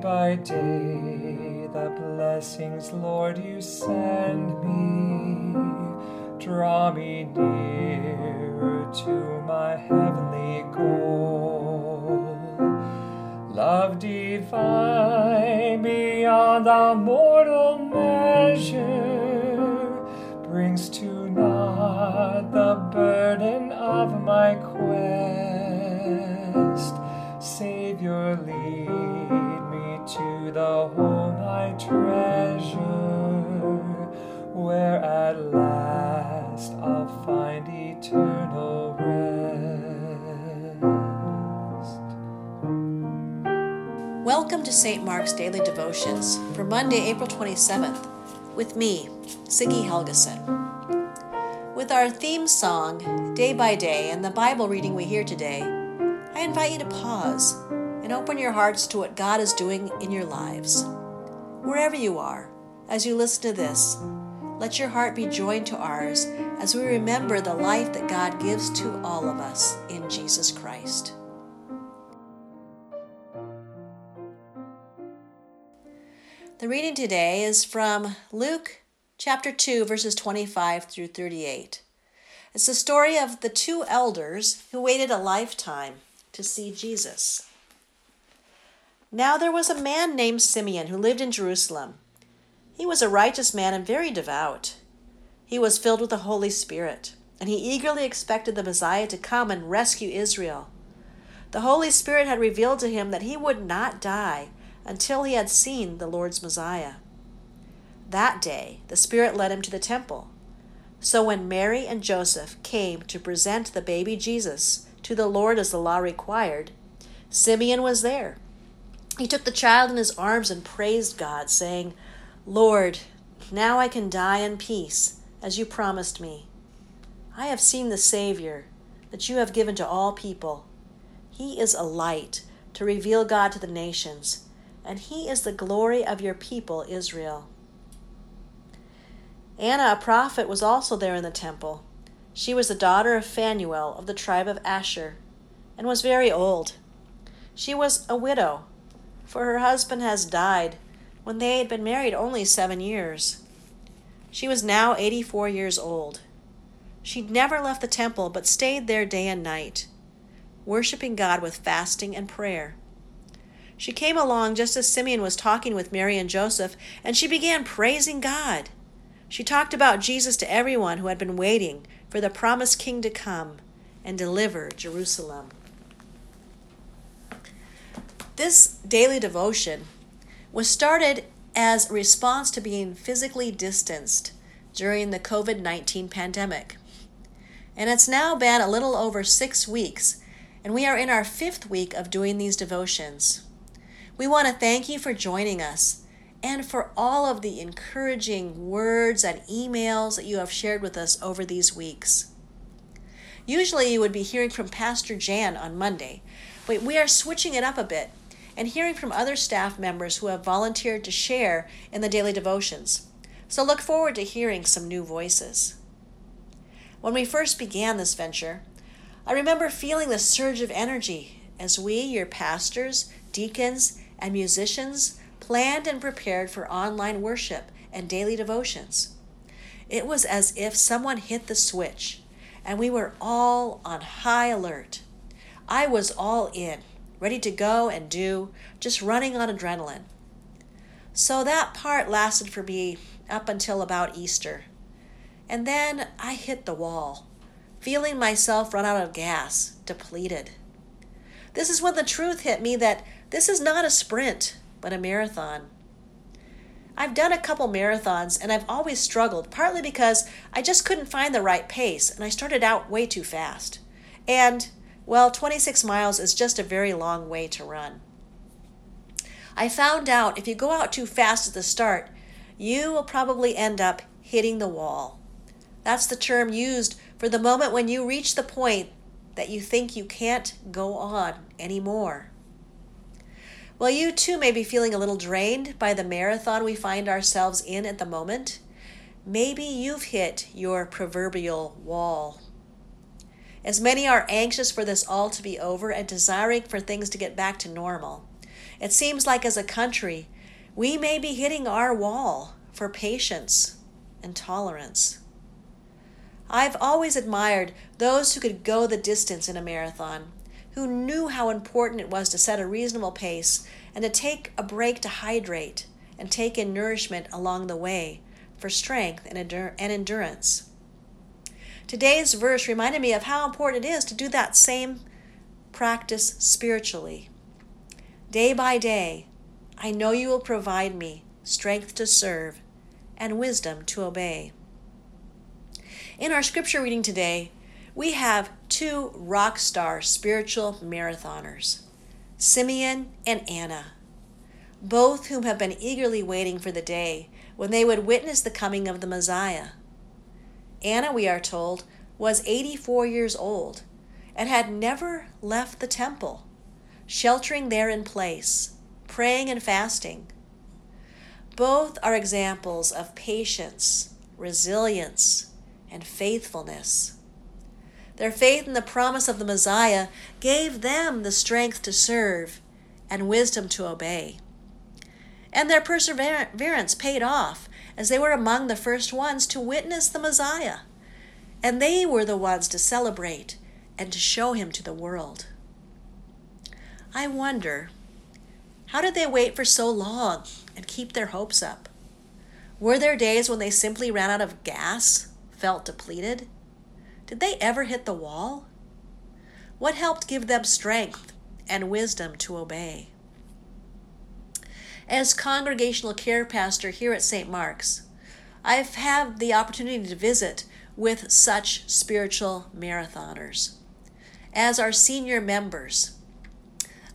by day, the blessings, Lord, you send me, draw me nearer to my heavenly goal. Love divine beyond our mortal measure brings to naught the burden of my quest. To St. Mark's Daily Devotions for Monday, April 27th, with me, Siggy Helgeson. With our theme song, Day by Day, and the Bible reading we hear today, I invite you to pause and open your hearts to what God is doing in your lives. Wherever you are, as you listen to this, let your heart be joined to ours as we remember the life that God gives to all of us in Jesus Christ. The reading today is from Luke chapter 2, verses 25 through 38. It's the story of the two elders who waited a lifetime to see Jesus. Now there was a man named Simeon who lived in Jerusalem. He was a righteous man and very devout. He was filled with the Holy Spirit, and he eagerly expected the Messiah to come and rescue Israel. The Holy Spirit had revealed to him that he would not die until he had seen the Lord's Messiah. That day, the Spirit led him to the temple. So when Mary and Joseph came to present the baby Jesus to the Lord as the law required, Simeon was there. He took the child in his arms and praised God, saying, Lord, now I can die in peace, as you promised me. I have seen the Savior that you have given to all people. He is a light to reveal God to the nations and he is the glory of your people, Israel. Anna, a prophet, was also there in the temple. She was the daughter of Phanuel of the tribe of Asher, and was very old. She was a widow, for her husband has died when they had been married only seven years. She was now eighty four years old. She never left the temple, but stayed there day and night, worshiping God with fasting and prayer. She came along just as Simeon was talking with Mary and Joseph, and she began praising God. She talked about Jesus to everyone who had been waiting for the promised king to come and deliver Jerusalem. This daily devotion was started as a response to being physically distanced during the COVID 19 pandemic. And it's now been a little over six weeks, and we are in our fifth week of doing these devotions. We want to thank you for joining us and for all of the encouraging words and emails that you have shared with us over these weeks. Usually, you would be hearing from Pastor Jan on Monday, but we are switching it up a bit and hearing from other staff members who have volunteered to share in the daily devotions. So look forward to hearing some new voices. When we first began this venture, I remember feeling the surge of energy as we, your pastors, deacons, and musicians planned and prepared for online worship and daily devotions. It was as if someone hit the switch and we were all on high alert. I was all in, ready to go and do, just running on adrenaline. So that part lasted for me up until about Easter. And then I hit the wall, feeling myself run out of gas, depleted. This is when the truth hit me that this is not a sprint, but a marathon. I've done a couple marathons and I've always struggled, partly because I just couldn't find the right pace and I started out way too fast. And, well, 26 miles is just a very long way to run. I found out if you go out too fast at the start, you will probably end up hitting the wall. That's the term used for the moment when you reach the point that you think you can't go on anymore. Well, you too may be feeling a little drained by the marathon we find ourselves in at the moment. maybe you've hit your proverbial wall. As many are anxious for this all to be over and desiring for things to get back to normal, it seems like as a country, we may be hitting our wall for patience and tolerance. I've always admired those who could go the distance in a marathon, who knew how important it was to set a reasonable pace and to take a break to hydrate and take in nourishment along the way for strength and endurance. Today's verse reminded me of how important it is to do that same practice spiritually. Day by day, I know you will provide me strength to serve and wisdom to obey. In our scripture reading today, we have two rock star spiritual marathoners, Simeon and Anna, both whom have been eagerly waiting for the day when they would witness the coming of the Messiah. Anna, we are told, was 84 years old and had never left the temple, sheltering there in place, praying and fasting. Both are examples of patience, resilience, and faithfulness. Their faith in the promise of the Messiah gave them the strength to serve and wisdom to obey. And their perseverance paid off as they were among the first ones to witness the Messiah. And they were the ones to celebrate and to show him to the world. I wonder, how did they wait for so long and keep their hopes up? Were there days when they simply ran out of gas, felt depleted? Did they ever hit the wall? What helped give them strength and wisdom to obey? As congregational care pastor here at St. Mark's, I've had the opportunity to visit with such spiritual marathoners. As our senior members,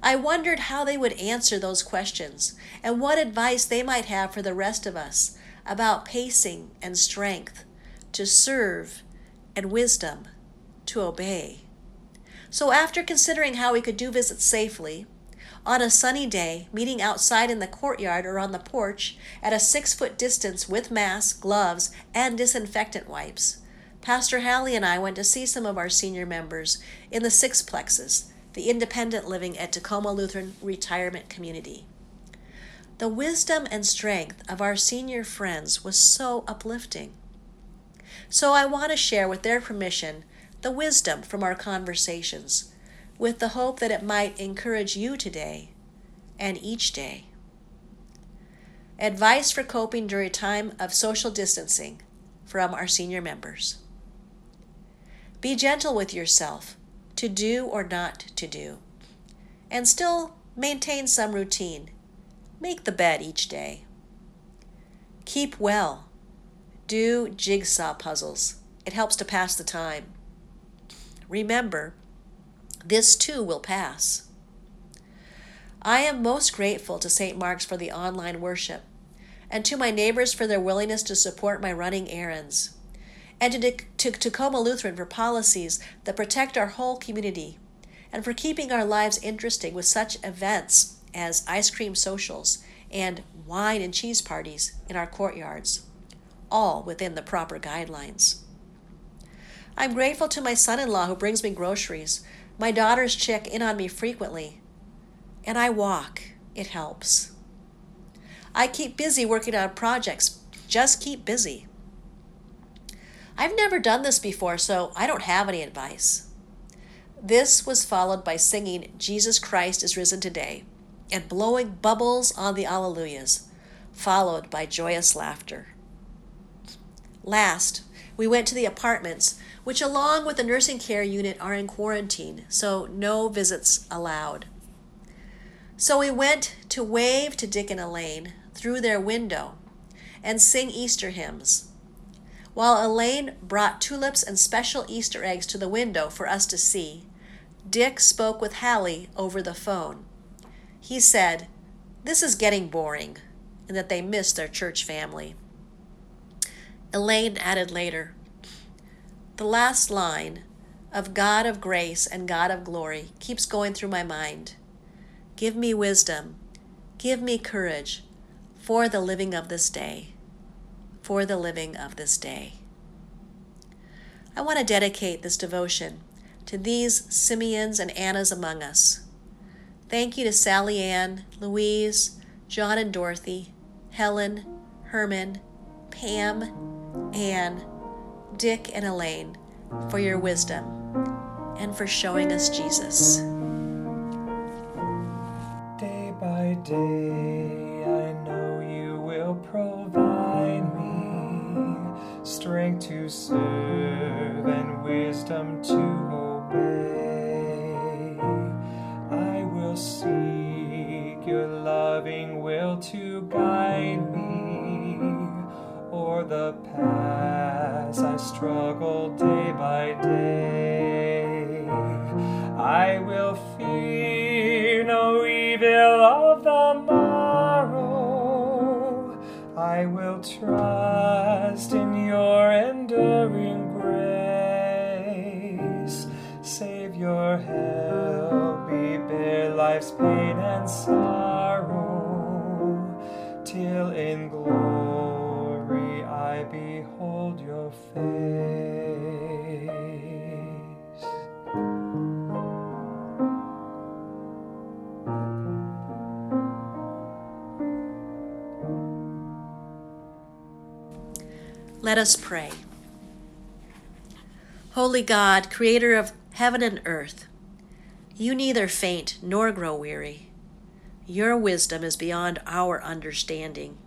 I wondered how they would answer those questions and what advice they might have for the rest of us about pacing and strength to serve and wisdom to obey. So, after considering how we could do visits safely, on a sunny day, meeting outside in the courtyard or on the porch at a six foot distance with masks, gloves, and disinfectant wipes, Pastor Hallie and I went to see some of our senior members in the Sixplexes, the independent living at Tacoma Lutheran Retirement Community. The wisdom and strength of our senior friends was so uplifting. So I want to share, with their permission, the wisdom from our conversations, with the hope that it might encourage you today and each day. Advice for coping during a time of social distancing from our senior members. Be gentle with yourself to do or not to do, and still maintain some routine. Make the bed each day. Keep well do jigsaw puzzles. It helps to pass the time. Remember, this too will pass. I am most grateful to St. Mark's for the online worship, and to my neighbors for their willingness to support my running errands, and to, to Tacoma Lutheran for policies that protect our whole community, and for keeping our lives interesting with such events as ice cream socials and wine and cheese parties in our courtyards all within the proper guidelines. I'm grateful to my son in law who brings me groceries. My daughters check in on me frequently. And I walk. It helps. I keep busy working on projects. Just keep busy. I've never done this before, so I don't have any advice. This was followed by singing Jesus Christ is risen today and blowing bubbles on the Alleluias, followed by joyous laughter. Last, we went to the apartments, which, along with the nursing care unit, are in quarantine, so no visits allowed. So we went to wave to Dick and Elaine through their window and sing Easter hymns. While Elaine brought tulips and special Easter eggs to the window for us to see, Dick spoke with Hallie over the phone. He said, This is getting boring, and that they miss their church family. Elaine added later The last line of God of grace and God of glory keeps going through my mind. Give me wisdom, give me courage for the living of this day. for the living of this day. I want to dedicate this devotion to these Simeons and Annas among us. Thank you to Sally Ann, Louise, John and Dorothy, Helen, Herman, Pam, Anne, Dick, and Elaine for your wisdom and for showing us Jesus. Day by day, I know you will provide me strength to serve and wisdom to obey. I will seek your loving will to guide the paths I struggle day by day. I will fear no evil of the morrow. I will trust in your enduring grace. Savior, help me bear life's pain and sorrow till in glory Behold your face. Let us pray. Holy God, creator of heaven and earth, you neither faint nor grow weary. Your wisdom is beyond our understanding.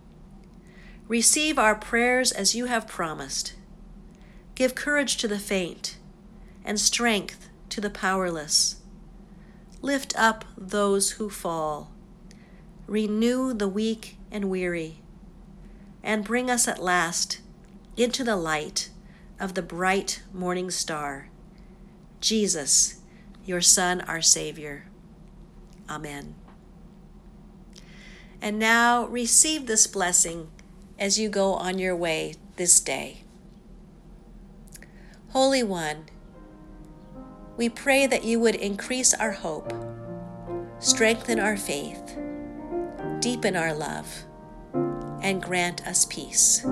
Receive our prayers as you have promised. Give courage to the faint and strength to the powerless. Lift up those who fall. Renew the weak and weary. And bring us at last into the light of the bright morning star, Jesus, your Son, our Savior. Amen. And now receive this blessing as you go on your way this day. Holy One, we pray that you would increase our hope, strengthen our faith, deepen our love, and grant us peace.